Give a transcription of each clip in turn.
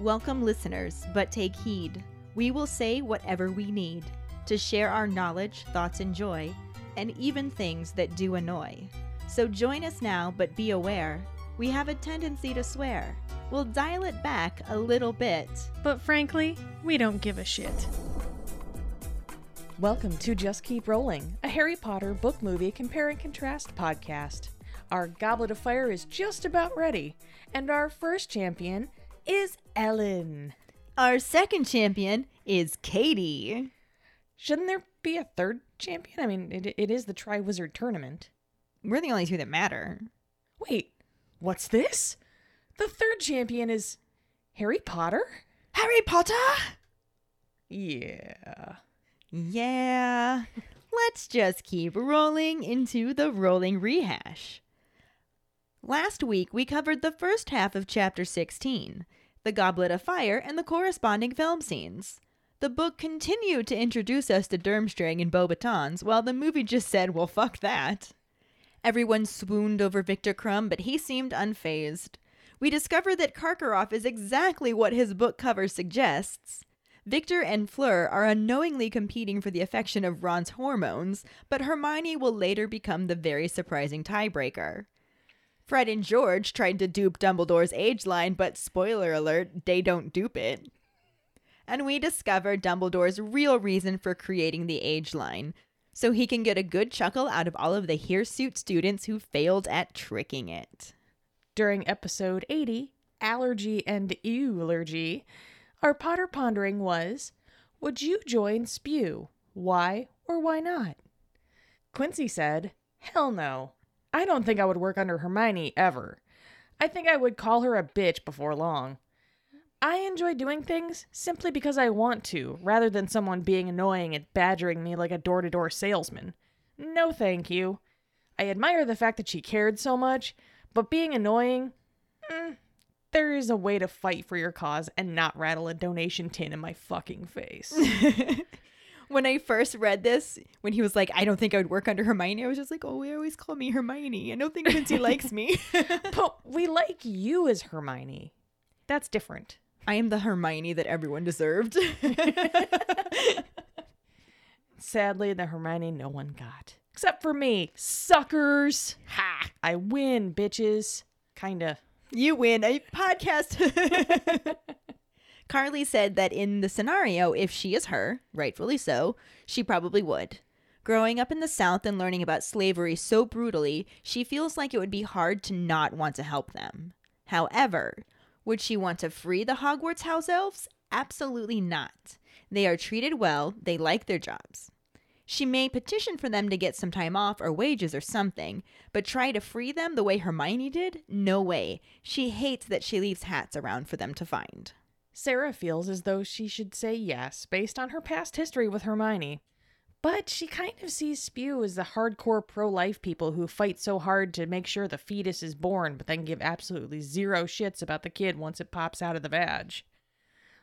Welcome, listeners, but take heed. We will say whatever we need to share our knowledge, thoughts, and joy, and even things that do annoy. So join us now, but be aware we have a tendency to swear. We'll dial it back a little bit. But frankly, we don't give a shit. Welcome to Just Keep Rolling, a Harry Potter book movie compare and contrast podcast. Our Goblet of Fire is just about ready, and our first champion is Ellen. Our second champion is Katie. Shouldn't there be a third champion? I mean, it, it is the Triwizard Tournament. We're the only two that matter. Wait, what's this? The third champion is Harry Potter? Harry Potter? Yeah. Yeah. Let's just keep rolling into the rolling rehash. Last week, we covered the first half of Chapter 16, the Goblet of Fire, and the corresponding film scenes. The book continued to introduce us to Durmstrang and Beauxbatons, while the movie just said, well, fuck that. Everyone swooned over Victor Krum, but he seemed unfazed. We discover that Karkaroff is exactly what his book cover suggests. Victor and Fleur are unknowingly competing for the affection of Ron's hormones, but Hermione will later become the very surprising tiebreaker. Fred and George tried to dupe Dumbledore's age line, but spoiler alert, they don't dupe it. And we discover Dumbledore's real reason for creating the age line, so he can get a good chuckle out of all of the hirsute students who failed at tricking it. During episode 80, Allergy and Eulergy, our Potter pondering was Would you join Spew? Why or why not? Quincy said, Hell no. I don't think I would work under Hermione ever. I think I would call her a bitch before long. I enjoy doing things simply because I want to, rather than someone being annoying and badgering me like a door to door salesman. No, thank you. I admire the fact that she cared so much, but being annoying, mm, there is a way to fight for your cause and not rattle a donation tin in my fucking face. when I first read this, when he was like, I don't think I would work under Hermione, I was just like, oh, we always call me Hermione. I don't think Quincy likes me. but we like you as Hermione. That's different. I am the Hermione that everyone deserved. Sadly, the Hermione no one got. Except for me. Suckers. Ha! I win, bitches. Kinda. You win a podcast. Carly said that in the scenario, if she is her, rightfully so, she probably would. Growing up in the South and learning about slavery so brutally, she feels like it would be hard to not want to help them. However, would she want to free the Hogwarts house elves? Absolutely not. They are treated well, they like their jobs. She may petition for them to get some time off or wages or something, but try to free them the way Hermione did? No way. She hates that she leaves hats around for them to find. Sarah feels as though she should say yes based on her past history with Hermione. But she kind of sees Spew as the hardcore pro life people who fight so hard to make sure the fetus is born, but then give absolutely zero shits about the kid once it pops out of the vag.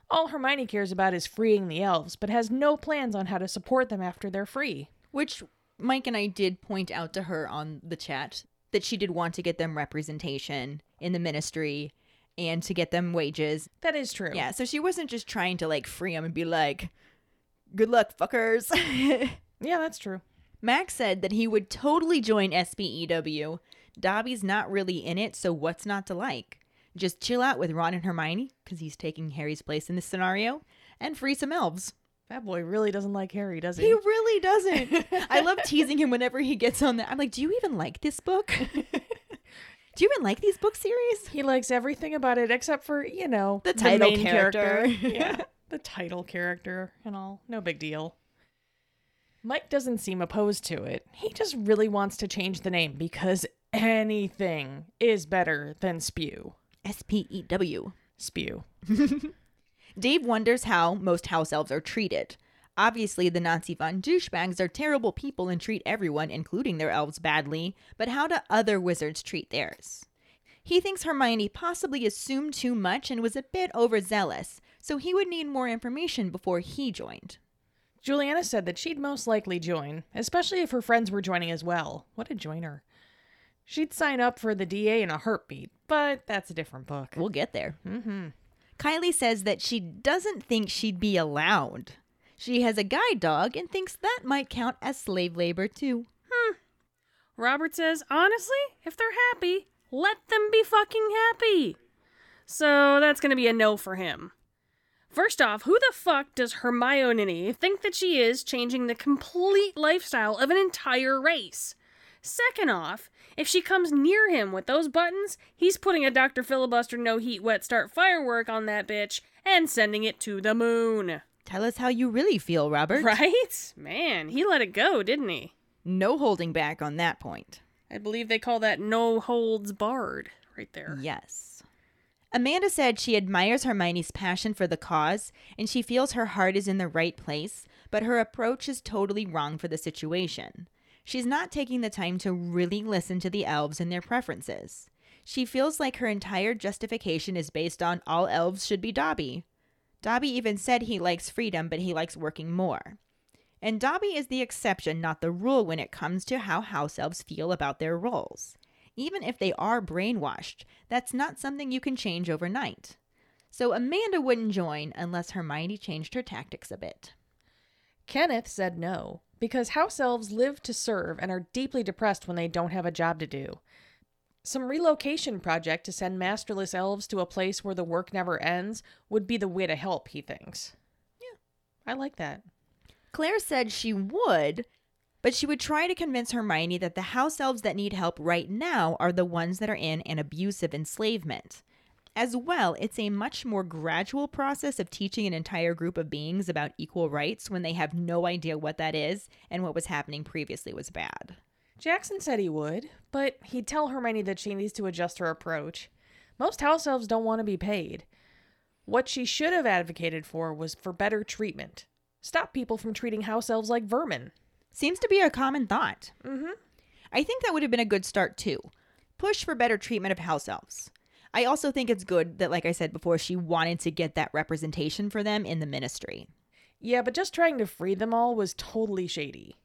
All Hermione cares about is freeing the elves, but has no plans on how to support them after they're free. Which Mike and I did point out to her on the chat that she did want to get them representation in the ministry and to get them wages. That is true. Yeah, so she wasn't just trying to like free them and be like, good luck, fuckers. yeah, that's true. Max said that he would totally join SPEW. Dobby's not really in it, so what's not to like? Just chill out with Ron and Hermione, because he's taking Harry's place in this scenario, and free some elves. That boy really doesn't like Harry, does he? He really doesn't. I love teasing him whenever he gets on that. I'm like, do you even like this book? do you even like these book series? He likes everything about it except for, you know, the title the character. character. yeah. The title character and all. No big deal. Mike doesn't seem opposed to it. He just really wants to change the name because anything is better than Spew. S P E W. Spew. Dave wonders how most house elves are treated. Obviously, the Nazi von douchebags are terrible people and treat everyone, including their elves, badly, but how do other wizards treat theirs? He thinks Hermione possibly assumed too much and was a bit overzealous, so he would need more information before he joined. Juliana said that she'd most likely join, especially if her friends were joining as well. What a joiner. She'd sign up for the DA in a heartbeat, but that's a different book. We'll get there. Mm-hmm. Kylie says that she doesn't think she'd be allowed. She has a guide dog and thinks that might count as slave labor too. Hmm. Robert says, honestly, if they're happy, let them be fucking happy. So that's to be a no for him. First off, who the fuck does Hermione think that she is changing the complete lifestyle of an entire race? Second off, if she comes near him with those buttons, he's putting a Dr. Filibuster no heat wet start firework on that bitch and sending it to the moon. Tell us how you really feel, Robert. Right? Man, he let it go, didn't he? No holding back on that point. I believe they call that no holds barred right there. Yes. Amanda said she admires Hermione's passion for the cause and she feels her heart is in the right place, but her approach is totally wrong for the situation. She's not taking the time to really listen to the elves and their preferences. She feels like her entire justification is based on all elves should be Dobby. Dobby even said he likes freedom, but he likes working more. And Dobby is the exception, not the rule, when it comes to how house elves feel about their roles. Even if they are brainwashed, that's not something you can change overnight. So Amanda wouldn't join unless Hermione changed her tactics a bit. Kenneth said no, because house elves live to serve and are deeply depressed when they don't have a job to do. Some relocation project to send masterless elves to a place where the work never ends would be the way to help, he thinks. Yeah, I like that. Claire said she would, but she would try to convince Hermione that the house elves that need help right now are the ones that are in an abusive enslavement. As well, it's a much more gradual process of teaching an entire group of beings about equal rights when they have no idea what that is and what was happening previously was bad. Jackson said he would, but he'd tell Hermione that she needs to adjust her approach. Most house elves don't want to be paid. What she should have advocated for was for better treatment. Stop people from treating house elves like vermin. Seems to be a common thought. Mm-hmm. I think that would have been a good start too. Push for better treatment of house elves. I also think it's good that, like I said before, she wanted to get that representation for them in the ministry. Yeah, but just trying to free them all was totally shady.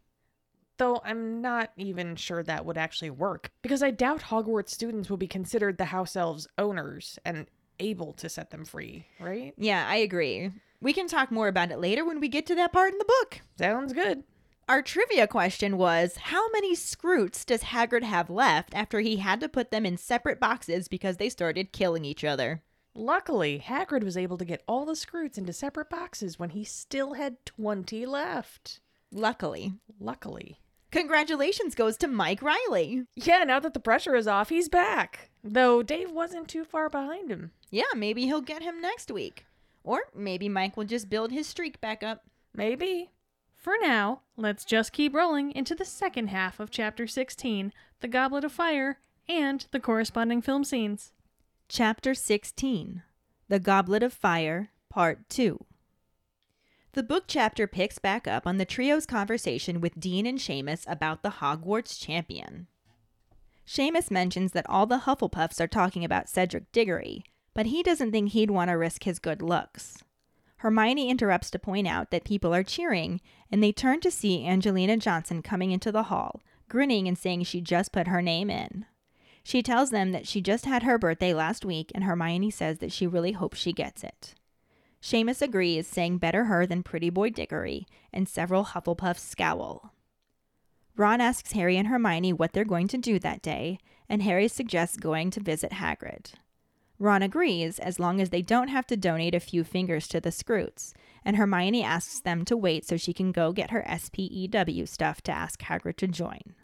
Though I'm not even sure that would actually work, because I doubt Hogwarts students will be considered the house elves' owners and able to set them free, right? Yeah, I agree. We can talk more about it later when we get to that part in the book. Sounds good. Our trivia question was How many Skrewts does Hagrid have left after he had to put them in separate boxes because they started killing each other? Luckily, Hagrid was able to get all the Skrewts into separate boxes when he still had 20 left. Luckily. Luckily. Congratulations goes to Mike Riley. Yeah, now that the pressure is off, he's back. Though Dave wasn't too far behind him. Yeah, maybe he'll get him next week. Or maybe Mike will just build his streak back up. Maybe. For now, let's just keep rolling into the second half of Chapter 16 The Goblet of Fire and the corresponding film scenes. Chapter 16 The Goblet of Fire, Part 2. The book chapter picks back up on the trio's conversation with Dean and Seamus about the Hogwarts champion. Seamus mentions that all the Hufflepuffs are talking about Cedric Diggory, but he doesn't think he'd want to risk his good looks. Hermione interrupts to point out that people are cheering, and they turn to see Angelina Johnson coming into the hall, grinning and saying she just put her name in. She tells them that she just had her birthday last week, and Hermione says that she really hopes she gets it. Seamus agrees, saying better her than Pretty Boy Diggory, and several Hufflepuffs scowl. Ron asks Harry and Hermione what they're going to do that day, and Harry suggests going to visit Hagrid. Ron agrees as long as they don't have to donate a few fingers to the Skrewts, and Hermione asks them to wait so she can go get her SPEW stuff to ask Hagrid to join.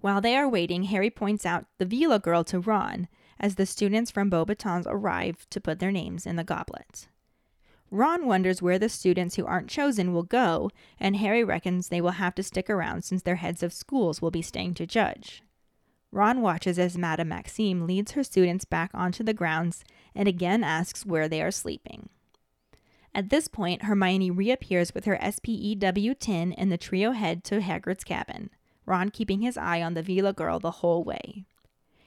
While they are waiting, Harry points out the Veela girl to Ron as the students from Beauxbatons arrive to put their names in the goblet. Ron wonders where the students who aren't chosen will go, and Harry reckons they will have to stick around since their heads of schools will be staying to judge. Ron watches as Madame Maxime leads her students back onto the grounds and again asks where they are sleeping. At this point, Hermione reappears with her SPEW tin and the trio head to Hagrid's cabin, Ron keeping his eye on the Veela girl the whole way.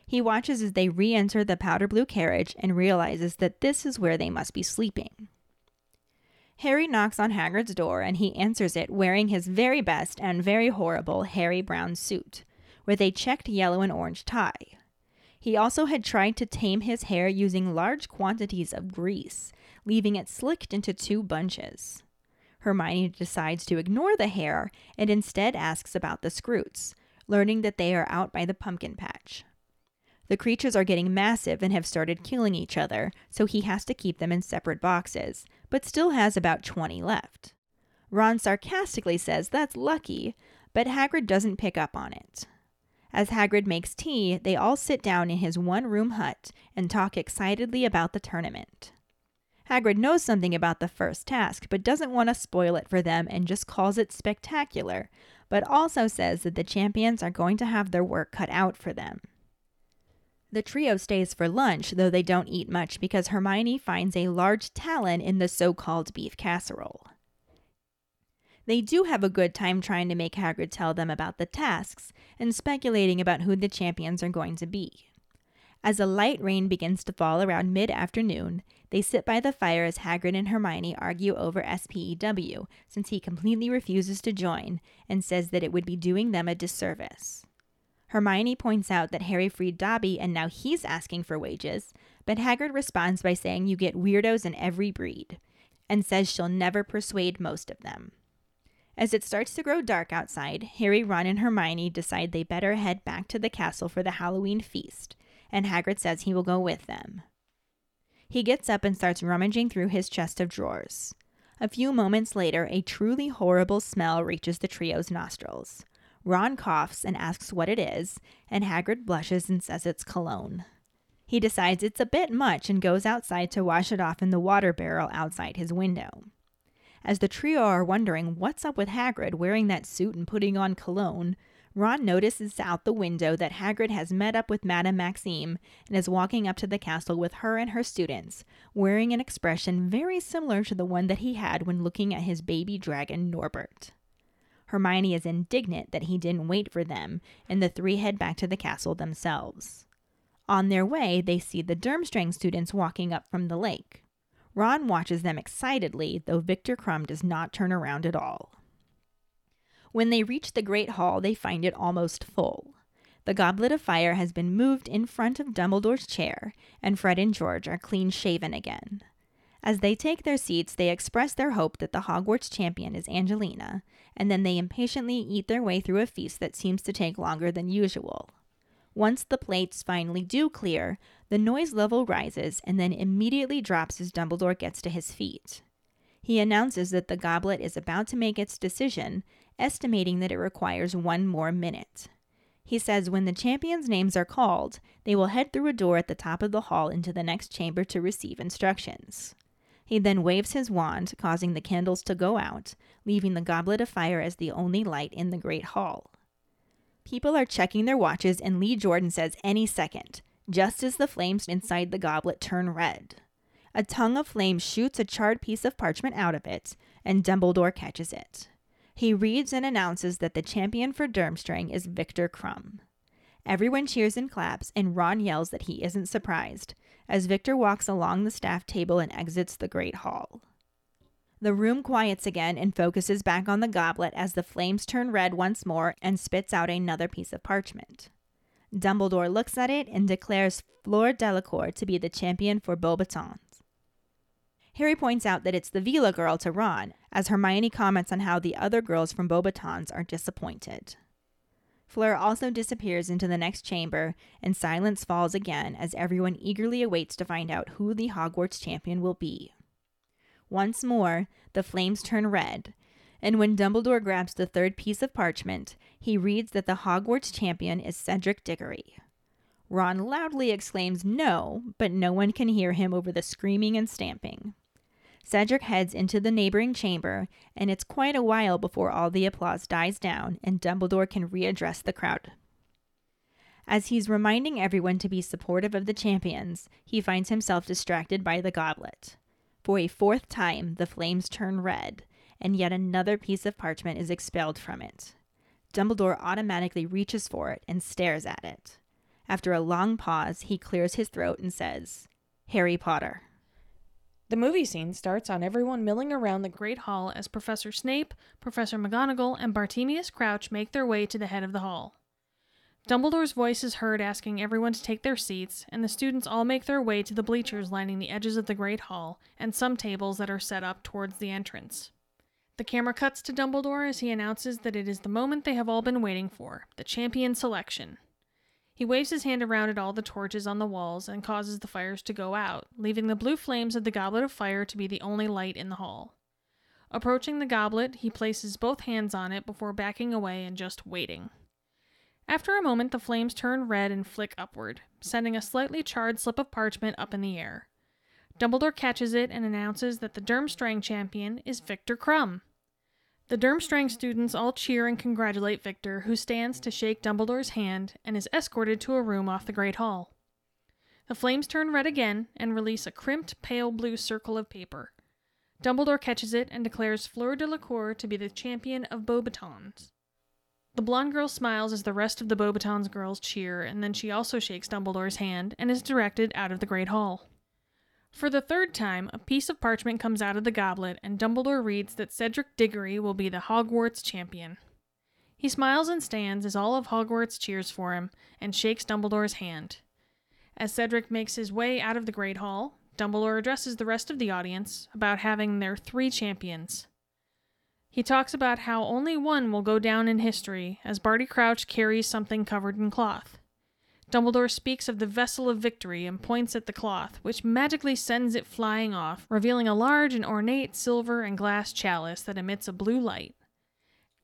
He watches as they re enter the powder blue carriage and realizes that this is where they must be sleeping. Harry knocks on Hagrid's door and he answers it wearing his very best and very horrible Harry Brown suit with a checked yellow and orange tie. He also had tried to tame his hair using large quantities of grease, leaving it slicked into two bunches. Hermione decides to ignore the hair and instead asks about the Skrewts, learning that they are out by the pumpkin patch. The creatures are getting massive and have started killing each other, so he has to keep them in separate boxes, but still has about 20 left. Ron sarcastically says that's lucky, but Hagrid doesn't pick up on it. As Hagrid makes tea, they all sit down in his one room hut and talk excitedly about the tournament. Hagrid knows something about the first task, but doesn't want to spoil it for them and just calls it spectacular, but also says that the champions are going to have their work cut out for them. The trio stays for lunch, though they don't eat much because Hermione finds a large talon in the so called beef casserole. They do have a good time trying to make Hagrid tell them about the tasks and speculating about who the champions are going to be. As a light rain begins to fall around mid afternoon, they sit by the fire as Hagrid and Hermione argue over SPEW, since he completely refuses to join and says that it would be doing them a disservice. Hermione points out that Harry freed Dobby and now he's asking for wages, but Hagrid responds by saying you get weirdos in every breed, and says she'll never persuade most of them. As it starts to grow dark outside, Harry, Ron, and Hermione decide they better head back to the castle for the Halloween feast, and Hagrid says he will go with them. He gets up and starts rummaging through his chest of drawers. A few moments later, a truly horrible smell reaches the trio's nostrils. Ron coughs and asks what it is, and Hagrid blushes and says it's cologne. He decides it's a bit much and goes outside to wash it off in the water barrel outside his window. As the trio are wondering what's up with Hagrid wearing that suit and putting on cologne, Ron notices out the window that Hagrid has met up with Madame Maxime and is walking up to the castle with her and her students, wearing an expression very similar to the one that he had when looking at his baby dragon Norbert. Hermione is indignant that he didn't wait for them, and the three head back to the castle themselves. On their way, they see the Durmstrang students walking up from the lake. Ron watches them excitedly, though Victor Krum does not turn around at all. When they reach the Great Hall, they find it almost full. The Goblet of Fire has been moved in front of Dumbledore's chair, and Fred and George are clean shaven again. As they take their seats, they express their hope that the Hogwarts champion is Angelina, and then they impatiently eat their way through a feast that seems to take longer than usual. Once the plates finally do clear, the noise level rises and then immediately drops as Dumbledore gets to his feet. He announces that the goblet is about to make its decision, estimating that it requires one more minute. He says when the champions' names are called, they will head through a door at the top of the hall into the next chamber to receive instructions. He then waves his wand, causing the candles to go out, leaving the goblet of fire as the only light in the great hall. People are checking their watches, and Lee Jordan says any second, just as the flames inside the goblet turn red. A tongue of flame shoots a charred piece of parchment out of it, and Dumbledore catches it. He reads and announces that the champion for Durmstrang is Victor Krum. Everyone cheers and claps, and Ron yells that he isn't surprised, as Victor walks along the staff table and exits the Great Hall. The room quiets again and focuses back on the goblet as the flames turn red once more and spits out another piece of parchment. Dumbledore looks at it and declares Fleur Delacour to be the champion for Beauxbatons. Harry points out that it's the Veela girl to Ron, as Hermione comments on how the other girls from Beauxbatons are disappointed. Fleur also disappears into the next chamber, and silence falls again as everyone eagerly awaits to find out who the Hogwarts champion will be. Once more, the flames turn red, and when Dumbledore grabs the third piece of parchment, he reads that the Hogwarts champion is Cedric Diggory. Ron loudly exclaims no, but no one can hear him over the screaming and stamping. Cedric heads into the neighboring chamber, and it's quite a while before all the applause dies down and Dumbledore can readdress the crowd. As he's reminding everyone to be supportive of the champions, he finds himself distracted by the goblet. For a fourth time, the flames turn red, and yet another piece of parchment is expelled from it. Dumbledore automatically reaches for it and stares at it. After a long pause, he clears his throat and says, Harry Potter. The movie scene starts on everyone milling around the Great Hall as Professor Snape, Professor McGonagall, and Bartemius Crouch make their way to the head of the hall. Dumbledore's voice is heard asking everyone to take their seats, and the students all make their way to the bleachers lining the edges of the Great Hall and some tables that are set up towards the entrance. The camera cuts to Dumbledore as he announces that it is the moment they have all been waiting for the champion selection. He waves his hand around at all the torches on the walls and causes the fires to go out, leaving the blue flames of the Goblet of Fire to be the only light in the hall. Approaching the goblet, he places both hands on it before backing away and just waiting. After a moment, the flames turn red and flick upward, sending a slightly charred slip of parchment up in the air. Dumbledore catches it and announces that the Durmstrang champion is Victor Krum. The Durmstrang students all cheer and congratulate Victor, who stands to shake Dumbledore's hand and is escorted to a room off the Great Hall. The flames turn red again and release a crimped, pale blue circle of paper. Dumbledore catches it and declares Fleur de Delacour to be the champion of Beauxbatons. The blonde girl smiles as the rest of the Beauxbatons girls cheer, and then she also shakes Dumbledore's hand and is directed out of the Great Hall. For the third time, a piece of parchment comes out of the goblet, and Dumbledore reads that Cedric Diggory will be the Hogwarts champion. He smiles and stands as all of Hogwarts cheers for him and shakes Dumbledore's hand. As Cedric makes his way out of the Great Hall, Dumbledore addresses the rest of the audience about having their three champions. He talks about how only one will go down in history as Barty Crouch carries something covered in cloth. Dumbledore speaks of the vessel of victory and points at the cloth, which magically sends it flying off, revealing a large and ornate silver and glass chalice that emits a blue light.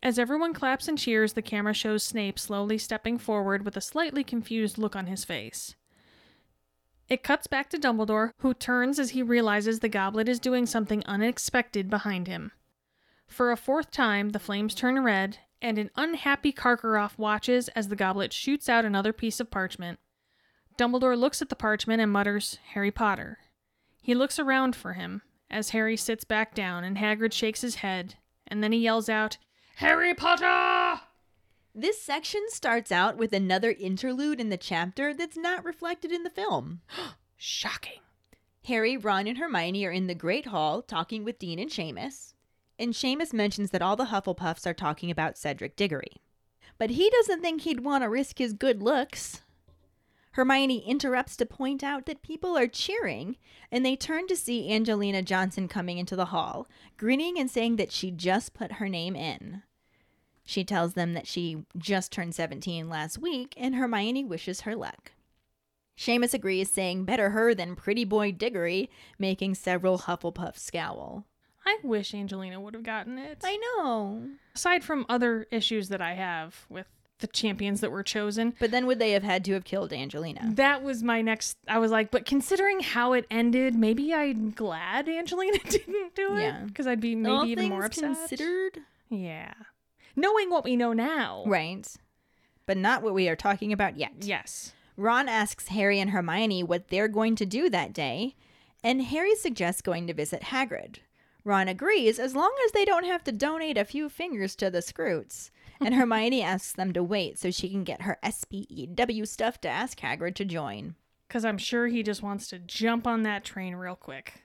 As everyone claps and cheers, the camera shows Snape slowly stepping forward with a slightly confused look on his face. It cuts back to Dumbledore, who turns as he realizes the goblet is doing something unexpected behind him. For a fourth time, the flames turn red, and an unhappy Karkaroff watches as the goblet shoots out another piece of parchment. Dumbledore looks at the parchment and mutters, Harry Potter. He looks around for him as Harry sits back down and Hagrid shakes his head, and then he yells out, Harry Potter! This section starts out with another interlude in the chapter that's not reflected in the film. Shocking. Harry, Ron, and Hermione are in the Great Hall talking with Dean and Seamus, and Seamus mentions that all the Hufflepuffs are talking about Cedric Diggory. But he doesn't think he'd want to risk his good looks. Hermione interrupts to point out that people are cheering, and they turn to see Angelina Johnson coming into the hall, grinning and saying that she just put her name in. She tells them that she just turned 17 last week, and Hermione wishes her luck. Seamus agrees, saying better her than pretty boy Diggory, making several Hufflepuffs scowl. I wish Angelina would have gotten it. I know. Aside from other issues that I have with the champions that were chosen, But then would they have had to have killed Angelina? that was my next. I was like, but considering how it ended, maybe I'm glad Angelina didn't do it. Yeah. Because I'd be maybe All even more upset. considered, Yeah. Knowing what we know now. right? But not what we are talking about yet. Yes. Ron asks Harry and Hermione what they're going to do that day, and Harry suggests going to visit Hagrid. Ron agrees as long as they don't have to donate a few fingers to the Skrewts. And Hermione asks them to wait so she can get her SPEW stuff to ask Hagrid to join. Because I'm sure he just wants to jump on that train real quick.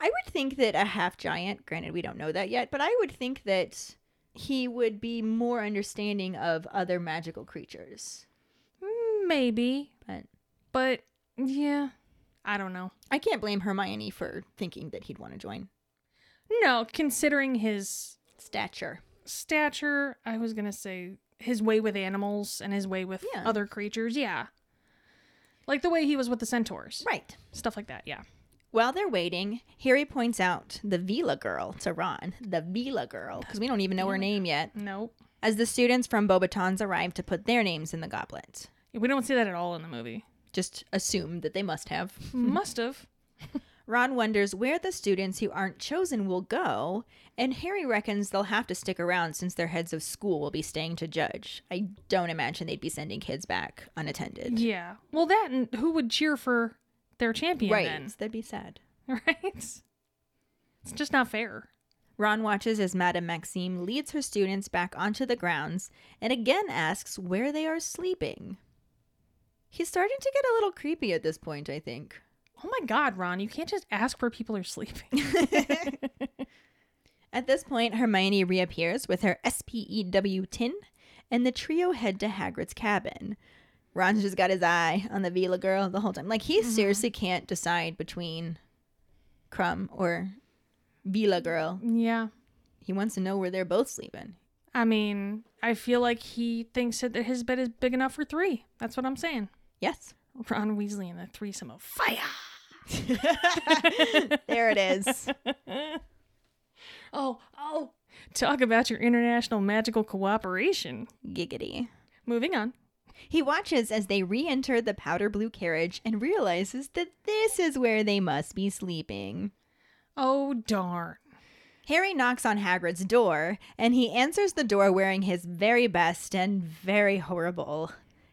I would think that a half giant, granted we don't know that yet, but I would think that he would be more understanding of other magical creatures. Maybe. But But yeah. I don't know. I can't blame Hermione for thinking that he'd want to join. No, considering his Stature. stature, I was gonna say his way with animals and his way with Yeah. other creatures, yeah. Like the way he was with the centaurs. Right. Stuff like that, yeah. While they're waiting, Harry points out the Veela girl to Ron. The Veela girl, because we don't even know her name yet. Nope. As the students from Beauxbatons arrive to put their names in the goblet. We don't see that at all in the movie. Just assume that they must have. Must have. Ron wonders where the students who aren't chosen will go, and Harry reckons they'll have to stick around since their heads of school will be staying to judge. I don't imagine they'd be sending kids back unattended. Yeah. Well, that and who would cheer for their champion right. then? That'd be sad. Right? It's just not fair. Ron watches as Madame Maxime leads her students back onto the grounds and again asks where they are sleeping. He's starting to get a little creepy at this point, I think. Oh my god, Ron, you can't just ask where people are sleeping. At this point, Hermione reappears with her SPEW tin and the trio head to Hagrid's cabin. Ron's just got his eye on the Veela girl the whole time. Like he mm-hmm. seriously can't decide between Krum or Veela girl. Yeah. He wants to know where they're both sleeping. I mean, I feel like he thinks that his bed is big enough for three. That's what I'm saying. Yes. Ron Weasley and the threesome of fire. there it is. Oh, oh. Talk about your international magical cooperation. Giggity. Moving on. He watches as they re enter the powder blue carriage and realizes that this is where they must be sleeping. Oh, darn. Harry knocks on Hagrid's door, and he answers the door wearing his very best and very horrible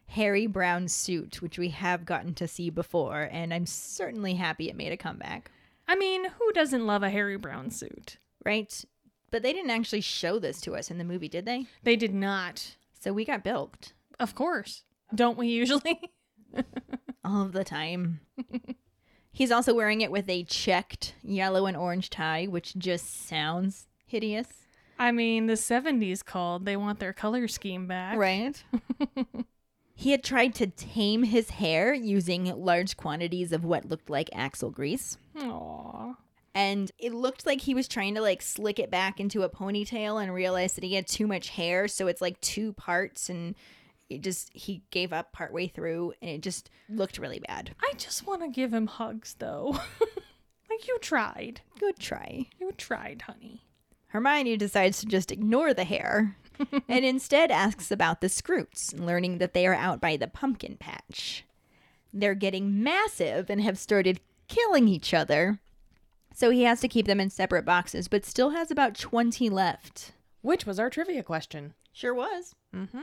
Harry Brown suit, which we have gotten to see before, and I'm certainly happy it made a comeback. I mean, who doesn't love a Harry Brown suit? Right? But they didn't actually show this to us in the movie, did they? They did not. So we got bilked Of course. Don't we usually? all of the time. He's also wearing it with a checked yellow and orange tie, which just sounds hideous. I mean, the 70s called. They want their color scheme back. Right. he had tried to tame his hair using large quantities of what looked like axle grease. Aww. And it looked like he was trying to like slick it back into a ponytail and realized that he had too much hair. So it's like two parts and it just, he gave up partway through and it just looked really bad. I just want to give him hugs, though. like, you tried. Good try. You tried, honey. Hermione decides to just ignore the hair and instead asks about the Skrewts, learning that they are out by the pumpkin patch. They're getting massive and have started killing each other. So he has to keep them in separate boxes, but still has about 20 left. Which was our trivia question. Sure was. Mm hmm.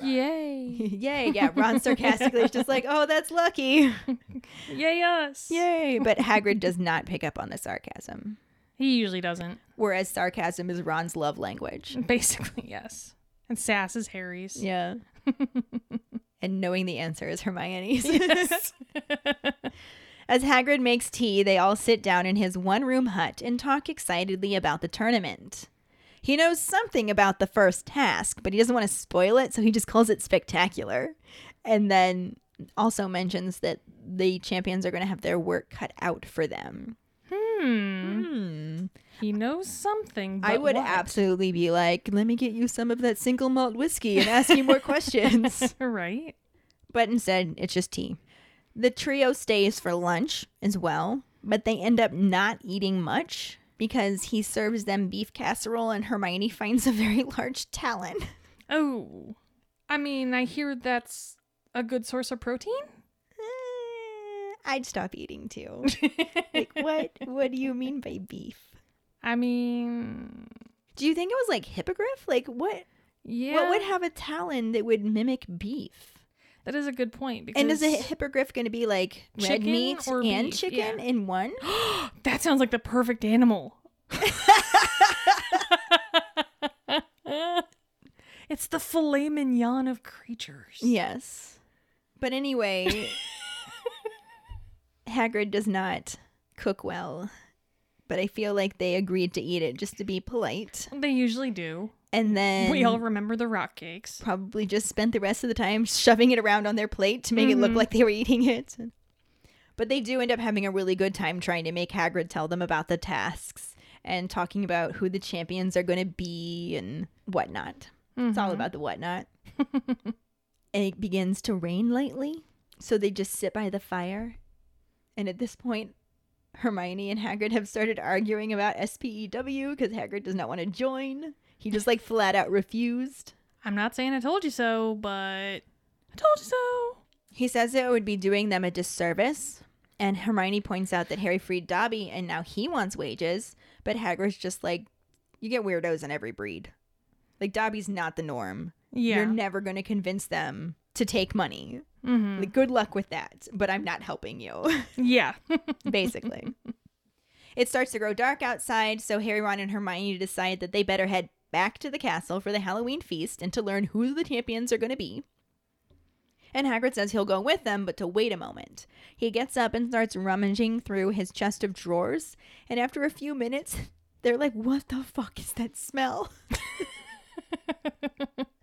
Yay. Yay. Yeah, Ron sarcastically is just like, oh, that's lucky. Yay, us. Yay. But Hagrid does not pick up on the sarcasm, He usually doesn't. whereas sarcasm is Ron's love language. Basically, yes. And Sass is Harry's. Yeah. and knowing the answer is Hermione's. Yes. As Hagrid makes tea, they all sit down in his one room hut and talk excitedly about the tournament. He knows something about the first task, but he doesn't want to spoil it, so he just calls it spectacular. And then also mentions that the champions are going to have their work cut out for them. Hmm. Hmm. He knows something. I would what? absolutely be like, let me get you some of that single malt whiskey and ask you more questions. right? but instead it's just tea. The trio stays for lunch as well, but they end up not eating much because he serves them beef casserole and Hermione finds a very large talon. Oh. I mean, I hear that's a good source of protein. I'd stop eating too. like what what do you mean by beef? I mean, Do you think it was like hippogriff? Like what yeah. what would have a talon that would mimic beef? that is a good point. Because And is a hippogriff going to be like red meat or and beef? chicken Yeah. in one? that sounds like the perfect animal. it's the filet mignon of creatures. Yes. But anyway, Hagrid does not cook well, but I feel like they agreed to eat it just to be polite. They usually do. And then we all remember the rock cakes. probably just spent the rest of the time shoving it around on their plate to make it look Mhm. like they were eating it. But they do end up having a really good time trying to make Hagrid tell them about the tasks and talking about who the champions are going to be and whatnot. It's all Mhm. about the whatnot. and it begins to rain lightly, so they just sit by the fire. And at this point, Hermione and Hagrid have started arguing about SPEW because Hagrid does not want to join. He just like flat out refused. I'm not saying I told you so, but I told you so. He says it would be doing them a disservice. And Hermione points out that Harry freed Dobby and now he wants wages. But Hagrid's just like, you get weirdos in every breed. Like, Dobby's not the norm. Yeah. You're never going to convince them to take money. Mhm. Like, good luck with that. But I'm not helping you, Yeah. basically. it starts to grow dark outside, so Harry, Ron, and Hermione decide that they better head back to the castle for the Halloween feast and to learn who the champions are going to be. And Hagrid says he'll go with them, but to wait a moment. He gets up and starts rummaging through his chest of drawers, and after a few minutes, they're like, What the fuck is that smell?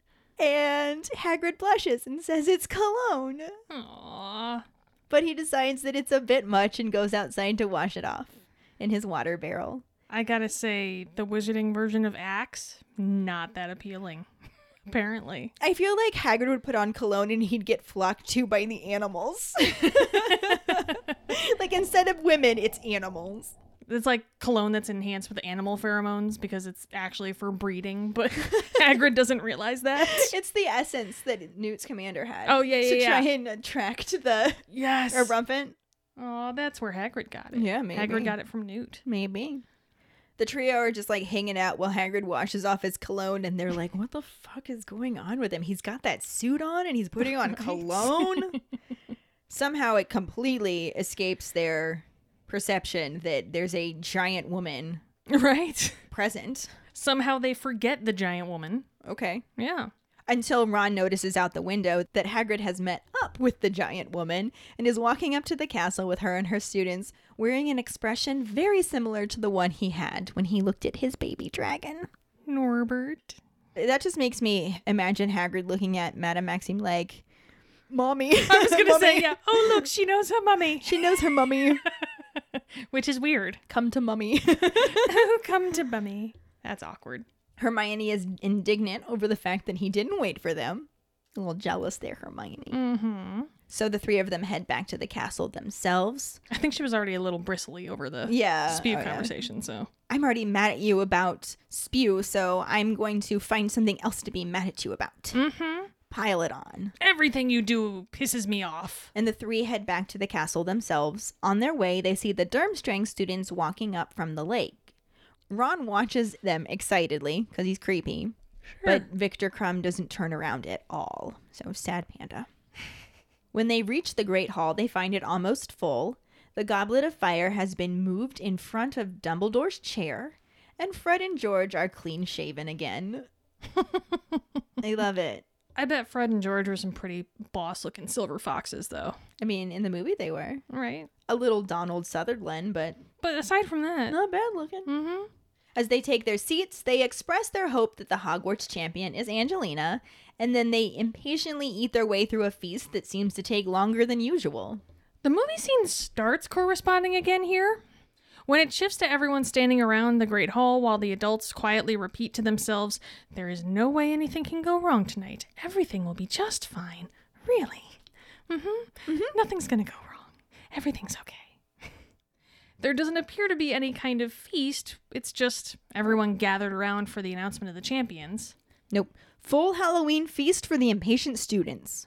And Hagrid blushes and says it's cologne. Aww. But he decides that it's a bit much and goes outside to wash it off in his water barrel. I gotta say, the wizarding version of Axe, not that appealing. Apparently. I feel like Hagrid would put on cologne and he'd get flocked to by the animals. like instead of women, it's animals. It's like cologne that's enhanced with animal pheromones because it's actually for breeding, but Hagrid doesn't realize that. It's the essence that Newt's commander had. Oh, yeah, To yeah, try and attract the Yes. Erumpent. Oh, that's where Hagrid got it. Yeah, maybe. Hagrid got it from Newt. Maybe. The trio are just like hanging out while Hagrid washes off his cologne, and they're like, "What the fuck is going on with him? He's got that suit on, and he's putting on cologne." Somehow, it completely escapes their perception that there's a giant woman Right. present. Somehow they forget the giant woman. Okay. Yeah. Until Ron notices out the window that Hagrid has met up with the giant woman and is walking up to the castle with her and her students, wearing an expression very similar to the one he had when he looked at his baby dragon. Norbert. That just makes me imagine Hagrid looking at Madame Maxime like, Mommy. I was gonna say, yeah. Oh look, she knows her mummy. She knows her mummy. Which is weird. Come to mummy. oh, come to mummy. That's awkward. Hermione is indignant over the fact that he didn't wait for them. A little jealous there, Hermione. Mm-hmm. So the three of them head back to the castle themselves. I think she was already a little bristly over the Yeah. spew oh, yeah. conversation, so I'm already mad at you about spew, so I'm going to find something else to be mad at you about. Mm-hmm. Pile it on. Everything you do pisses me off. And the three head back to the castle themselves. On their way, they see the Durmstrang students walking up from the lake. Ron watches them excitedly because he's creepy, Sure. but Victor Krum doesn't turn around at all. So sad panda. When they reach the Great Hall, they find it almost full. The Goblet of Fire has been moved in front of Dumbledore's chair, and Fred and George are clean shaven again. I love it. I bet Fred and George were some pretty boss looking silver foxes though. I mean, in the movie they were Right. a little Donald Sutherland, but But aside from that. not bad looking. Mm-hmm. As they take their seats, they express their hope that the Hogwarts champion is Angelina, and then they impatiently eat their way through a feast that seems to take longer than usual. The movie scene starts corresponding again here. When it shifts to everyone standing around the Great Hall while the adults quietly repeat to themselves, There is no way anything can go wrong tonight. Everything will be just fine. Really. Mm-hmm. Nothing's gonna go wrong. Everything's okay. there doesn't appear to be any kind of feast. It's just everyone gathered around for the announcement of the champions. Nope. Full Halloween feast for the impatient students.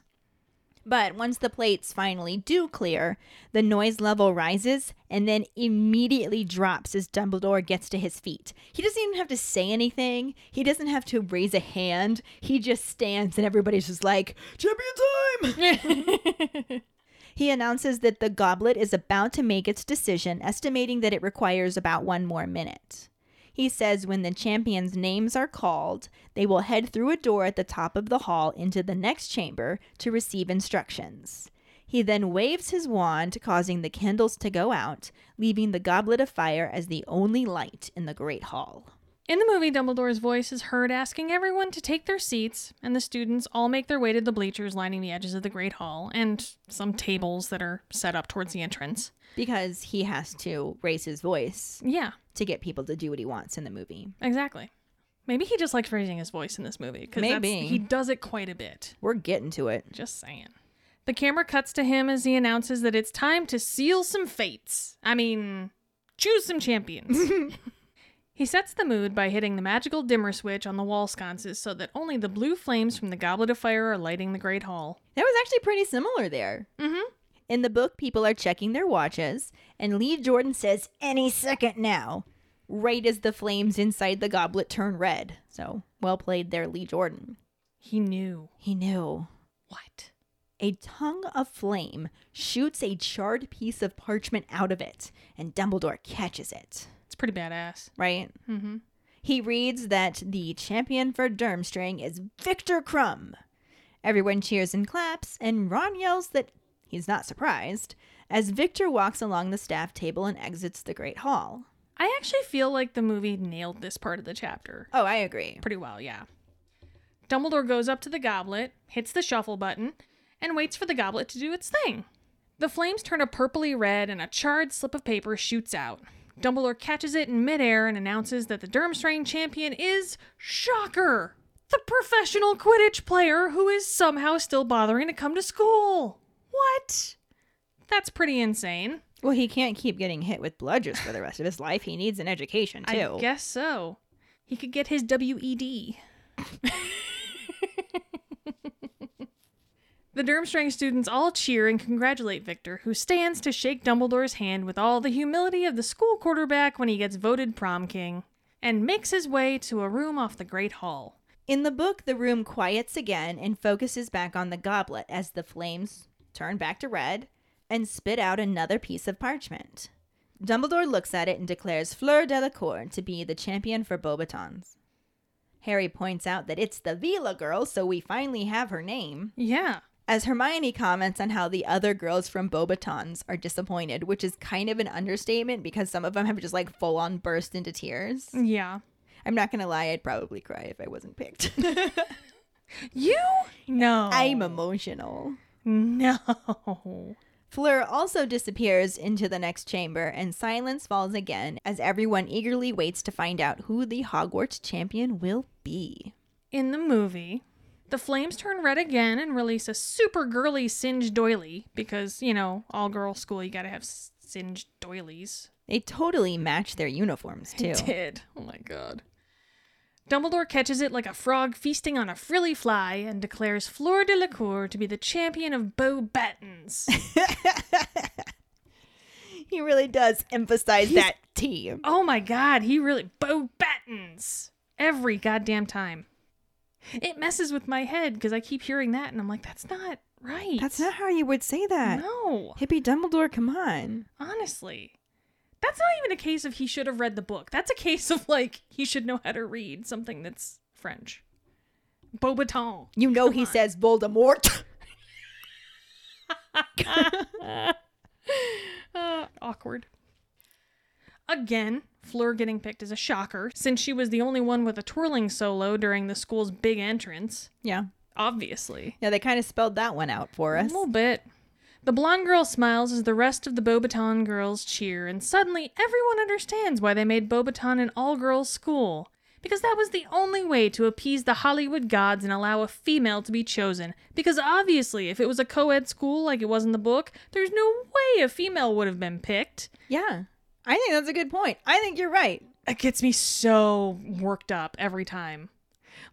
But once the plates finally do clear, the noise level rises and then immediately drops as Dumbledore gets to his feet. He doesn't even have to say anything. He doesn't have to raise a hand. He just stands and everybody's just like, Champion time! He announces that the goblet is about to make its decision, estimating that it requires about one more minute. He says when the champions' names are called, they will head through a door at the top of the hall into the next chamber to receive instructions. He then waves his wand, causing the candles to go out, leaving the goblet of fire as the only light in the great hall. In the movie, Dumbledore's voice is heard asking everyone to take their seats, and the students all make their way to the bleachers lining the edges of the Great Hall and some tables that are set up towards the entrance. Because he has to raise his voice Yeah, to get people to do what he wants in the movie. exactly. Maybe he just likes raising his voice in this movie because Maybe. he does it quite a bit. We're getting to it. Just saying. The camera cuts to him as he announces that it's time to seal some fates. I mean, choose some champions. he sets the mood by hitting the magical dimmer switch on the wall sconces so that only the blue flames from the Goblet of Fire are lighting the Great Hall. That was actually pretty similar there. Mm-hmm. In the book, people are checking their watches, and Lee Jordan says, any second now, right as the flames inside the goblet turn red. So, well played there, Lee Jordan. He knew. He knew. What? A tongue of flame shoots a charred piece of parchment out of it, and Dumbledore catches it, It's pretty badass. right? Mm-hmm. He reads that the champion for Durmstrang is Victor Krum. Everyone cheers and claps, and Ron yells that he's not surprised as Victor walks along the staff table and exits the Great Hall. I actually feel like the movie nailed this part of the chapter Oh, I agree. pretty well, yeah. Dumbledore goes up to the goblet, hits the shuffle button, and waits for the goblet to do its thing. The flames turn a purpley red and a charred slip of paper shoots out. Dumbledore catches it in midair and announces that the Durmstrang champion is Shocker, the professional Quidditch player who is somehow still bothering to come to school. What? That's pretty insane. Well, he can't keep getting hit with bludgers for the rest of his life. He needs an education too. I guess so. He could get his WED. the Durmstrang students all cheer and congratulate Viktor, who stands to shake Dumbledore's hand with all the humility of the school quarterback when he gets voted prom king, and makes his way to a room off the Great Hall. In the book, the room quiets again and focuses back on the goblet as the flames turn back to red and spit out another piece of parchment. Dumbledore looks at it and declares Fleur Delacour to be the champion for Beauxbatons. Harry points out that it's the Veela girl, so we finally have her name. Yeah. As Hermione comments on how the other girls from Beauxbatons are disappointed, which is kind of an understatement because some of them have just like full on burst into tears. Yeah. I'm not gonna lie, I'd probably cry if I wasn't picked. You? No. I'm emotional. No. Fleur also disappears into the next chamber, and silence falls again as everyone eagerly waits to find out who the Hogwarts champion will be. In the movie, the flames turn red again and release a super girly singed doily because, you know, all girl school, you gotta have singed doilies. They totally match their uniforms, too. It did. Oh my god. Dumbledore catches it like a frog feasting on a frilly fly and declares Fleur Delacour to be the champion of Bow Battens. he really does emphasize He's- that T. oh my god, he really Bow Battens every goddamn time. It messes with my head because I keep hearing that and I'm like, that's not right. That's not how you would say that. No, Hippie Dumbledore, come on. honestly. That's not even a case of he should have read the book. That's a case of like he should know how to read something that's French. Beauxbaton. You know he says Voldemort. Uh, awkward. Again, Fleur getting picked as a shocker, since she was the only one with a twirling solo during the school's big entrance. yeah. Obviously. Yeah, they kind of spelled that one out for us. A little bit. The blonde girl smiles as the rest of the Beauxbaton girls cheer, and suddenly everyone understands why they made Beauxbaton an all girls school. Because that was the only way to appease the Hollywood gods and allow a female to be chosen. Because obviously, if it was a co ed school like it was in the book, there's no way a female would have been picked. Yeah. I think that's a good point. I think you're right. It gets me so worked up every time.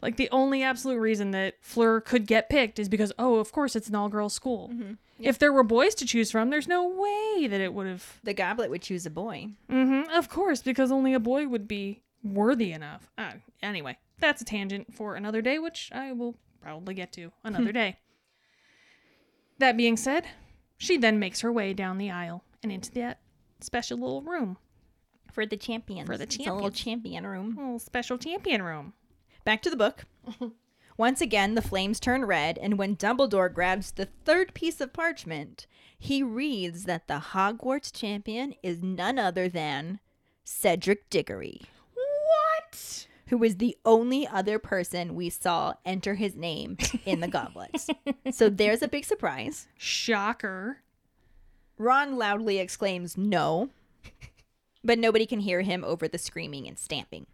Like the only absolute reason that Fleur could get picked is because, oh, of course it's an all girls school. If there were boys to choose from, there's no way that it would have. The goblet would choose a boy. Mm-hmm, of course, because only a boy would be worthy enough. Uh, anyway, that's a tangent for another day, which I will probably get to another day. That being said, she then makes her way down the aisle and into that special little room, For the champions. For the It's a little champion room. little special champion room. Back to the book. Once again, the flames turn red, and when Dumbledore grabs the third piece of parchment, he reads that the Hogwarts champion is none other than Cedric Diggory, What? who is the only other person we saw enter his name in the goblets. so there's a big surprise. Shocker. Ron loudly exclaims, No, but nobody can hear him over the screaming and stamping.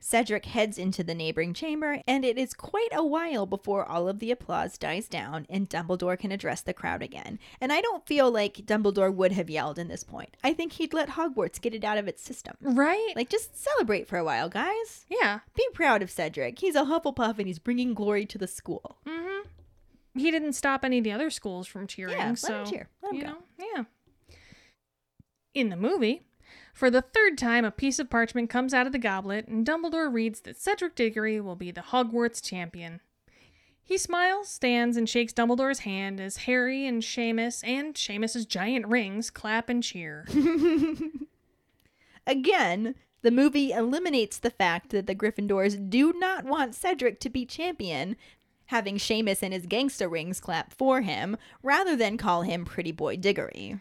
Cedric heads into the neighboring chamber, and it is quite a while before all of the applause dies down and Dumbledore can address the crowd again. And I don't feel like Dumbledore would have yelled in this point. I think he'd let Hogwarts get it out of its system. Right? Like, just celebrate for a while, guys. yeah. Be proud of Cedric. He's a Hufflepuff and he's bringing glory to the school. Mm-hmm. He didn't stop any of the other schools from cheering. Yeah, let so, him cheer. Let him you go. know, yeah. In the movie, for the third time, a piece of parchment comes out of the goblet, and Dumbledore reads that Cedric Diggory will be the Hogwarts champion. He smiles, stands, and shakes Dumbledore's hand as Harry and Seamus and Seamus's giant rings clap and cheer. Again, the movie eliminates the fact that the Gryffindors do not want Cedric to be champion, having Seamus and his gangster rings clap for him, rather than call him Pretty Boy Diggory.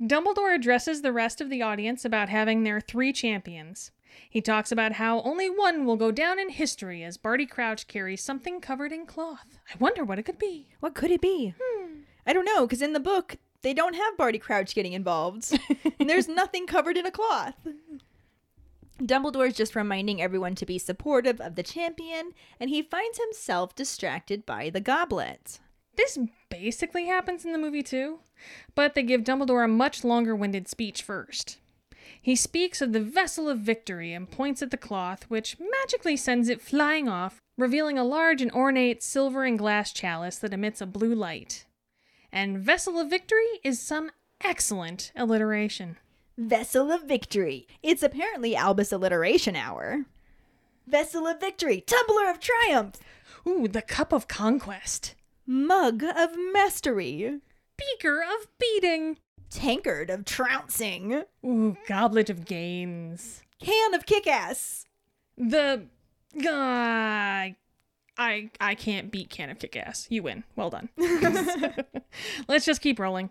Dumbledore addresses the rest of the audience about having their three champions. He talks about how only one will go down in history as Barty Crouch carries something covered in cloth. I wonder what it could be. What could it be? Hmm. I don't know, because in the book, they don't have Barty Crouch getting involved. and there's nothing covered in a cloth. Dumbledore's just reminding everyone to be supportive of the champion, and he finds himself distracted by the goblet. This basically happens in the movie too, but they give Dumbledore a much longer winded speech first. He speaks of the vessel of victory and points at the cloth, which magically sends it flying off, revealing a large and ornate silver and glass chalice that emits a blue light. And vessel of victory is some excellent alliteration. Vessel of Victory. It's apparently Albus Alliteration Hour. Vessel of Victory. Tumbler of Triumph. Ooh, the cup of conquest. Mug of Mastery. Beaker of beating. Tankard of Trouncing. Ooh, goblet of gains. Can of Kick-Ass. The uh, I I can't beat Can of Kick Ass. You win. Well done. Let's just keep rolling.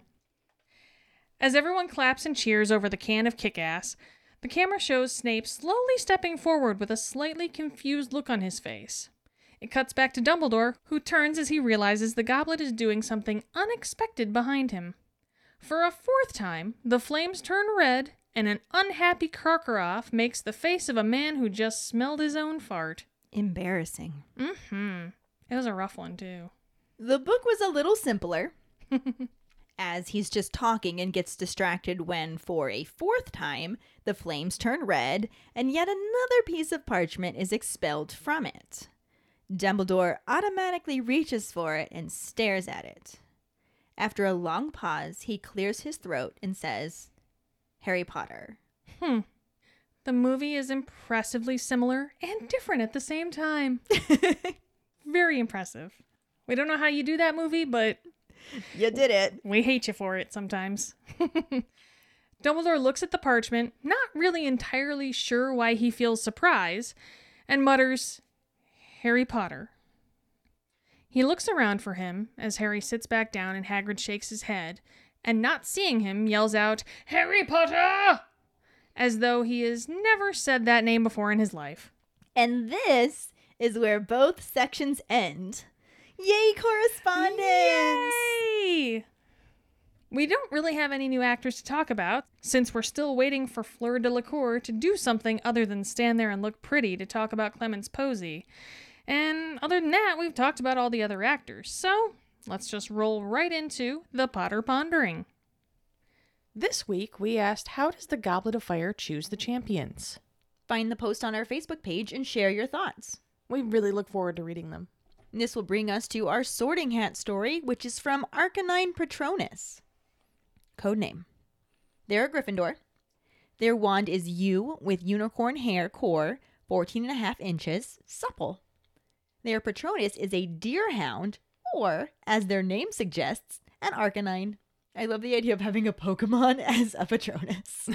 As everyone claps and cheers over the can of kick ass, the camera shows Snape slowly stepping forward with a slightly confused look on his face. It cuts back to Dumbledore, who turns as he realizes the goblet is doing something unexpected behind him. For a fourth time, the flames turn red, and an unhappy Karkaroff makes the face of a man who just smelled his own fart. Embarrassing. Mm-hmm. It was a rough one, too. The book was a little simpler. as he's just talking and gets distracted when, for a fourth time, the flames turn red and yet another piece of parchment is expelled from it. Dumbledore automatically reaches for it and stares at it. After a long pause, he clears his throat and says, Harry Potter. Hmm. The movie is impressively similar and different at the same time. Very impressive. We don't know how you do that movie, but You did it. we hate you for it sometimes. Dumbledore looks at the parchment, not really entirely sure why he feels surprise, and mutters, Harry Potter. He looks around for him as Harry sits back down and Hagrid shakes his head, and not seeing him, yells out, Harry Potter! As though he has never said that name before in his life. And this is where both sections end. Yay, correspondence! Yay! We don't really have any new actors to talk about, since we're still waiting for Fleur Delacour to do something other than stand there and look pretty to talk about Clémence Poésy. And other than that, we've talked about all the other actors, so let's just roll right into the Potter Pondering. This week, we asked how does the Goblet of Fire choose the champions? Find the post on our Facebook page and share your thoughts. We really look forward to reading them. This will bring us to our sorting hat story, which is from Arcanine Patronus. Codename. They're a Gryffindor. Their wand is yew with unicorn hair core, 14 and a half inches, supple. Their Patronus is a deerhound, or, as their name suggests, an Arcanine. I love the idea of having a Pokemon as a Patronus.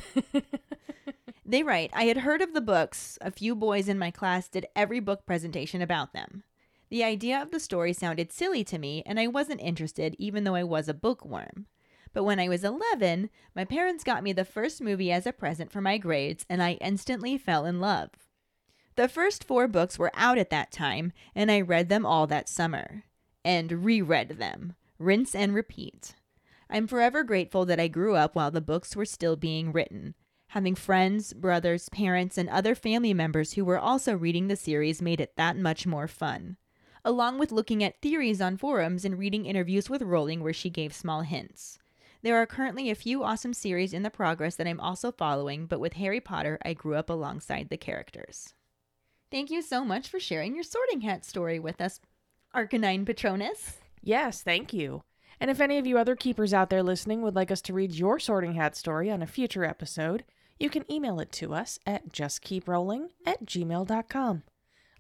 they write I had heard of the books. A few boys in my class did every book presentation about them. The idea of the story sounded silly to me, and I wasn't interested, even though I was a bookworm. But when I was 11, my parents got me the first movie as a present for my grades, and I instantly fell in love. The first four books were out at that time, and I read them all that summer. And reread them. Rinse and repeat. I'm forever grateful that I grew up while the books were still being written. Having friends, brothers, parents, and other family members who were also reading the series made it that much more fun. Along with looking at theories on forums and reading interviews with Rowling where she gave small hints. There are currently a few awesome series in the progress that I'm also following, but with Harry Potter, I grew up alongside the characters. Thank you so much for sharing your sorting hat story with us, Arcanine Patronus. Yes, thank you. And if any of you other keepers out there listening would like us to read your sorting hat story on a future episode, you can email it to us at justkeeprolling at gmail.com.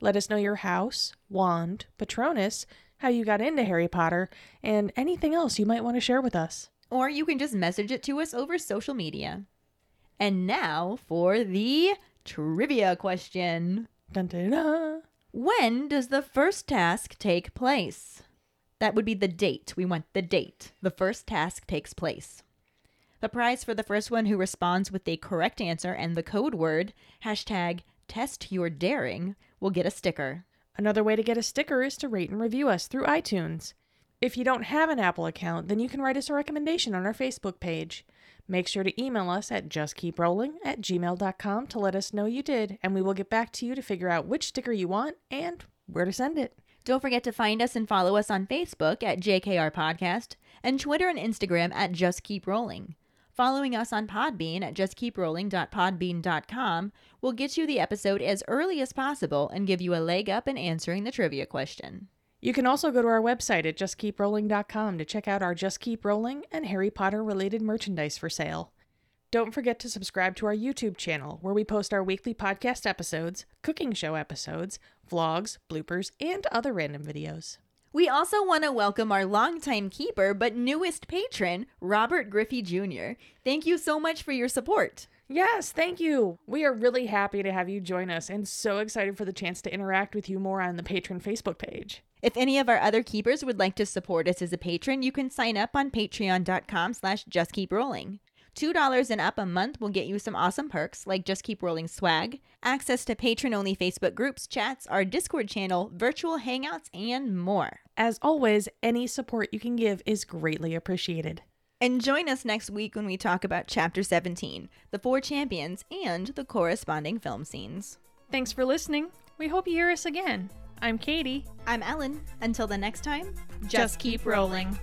Let us know your house, wand, patronus, how you got into Harry Potter, and anything else you might want to share with us. Or you can just message it to us over social media. And now for the trivia question Dun, dun, dun. When does the first task take place? That would be the date. We want the date. The first task takes place. The prize for the first one who responds with the correct answer and the code word, hashtag test your daring, will get a sticker. Another way to get a sticker is to rate and review us through iTunes. If you don't have an Apple account, then you can write us a recommendation on our Facebook page. Make sure to email us at justkeeprolling at gmail.com to let us know you did, and we will get back to you to figure out which sticker you want and where to send it. Don't forget to find us and follow us on Facebook at JKR Podcast and Twitter and Instagram at Just Keep Rolling. Following us on Podbean at justkeeprolling.podbean.com will get you the episode as early as possible and give you a leg up in answering the trivia question. You can also go to our website at justkeeprolling.com to check out our Just Keep Rolling and Harry Potter related merchandise for sale. Don't forget to subscribe to our YouTube channel, where we post our weekly podcast episodes, cooking show episodes, vlogs, bloopers, and other random videos. We also want to welcome our longtime keeper but newest patron, Robert Griffey Jr. Thank you so much for your support. Yes, thank you. We are really happy to have you join us and so excited for the chance to interact with you more on the patron Facebook page. If any of our other keepers would like to support us as a patron, you can sign up on patreon.com slash justkeeprolling. $2 and up a month will get you some awesome perks like Just Keep Rolling swag, access to patron only Facebook groups, chats, our Discord channel, virtual hangouts, and more. As always, any support you can give is greatly appreciated. And join us next week when we talk about Chapter 17, the four champions, and the corresponding film scenes. Thanks for listening. We hope you hear us again. I'm Katie. I'm Ellen. Until the next time, Just keep rolling.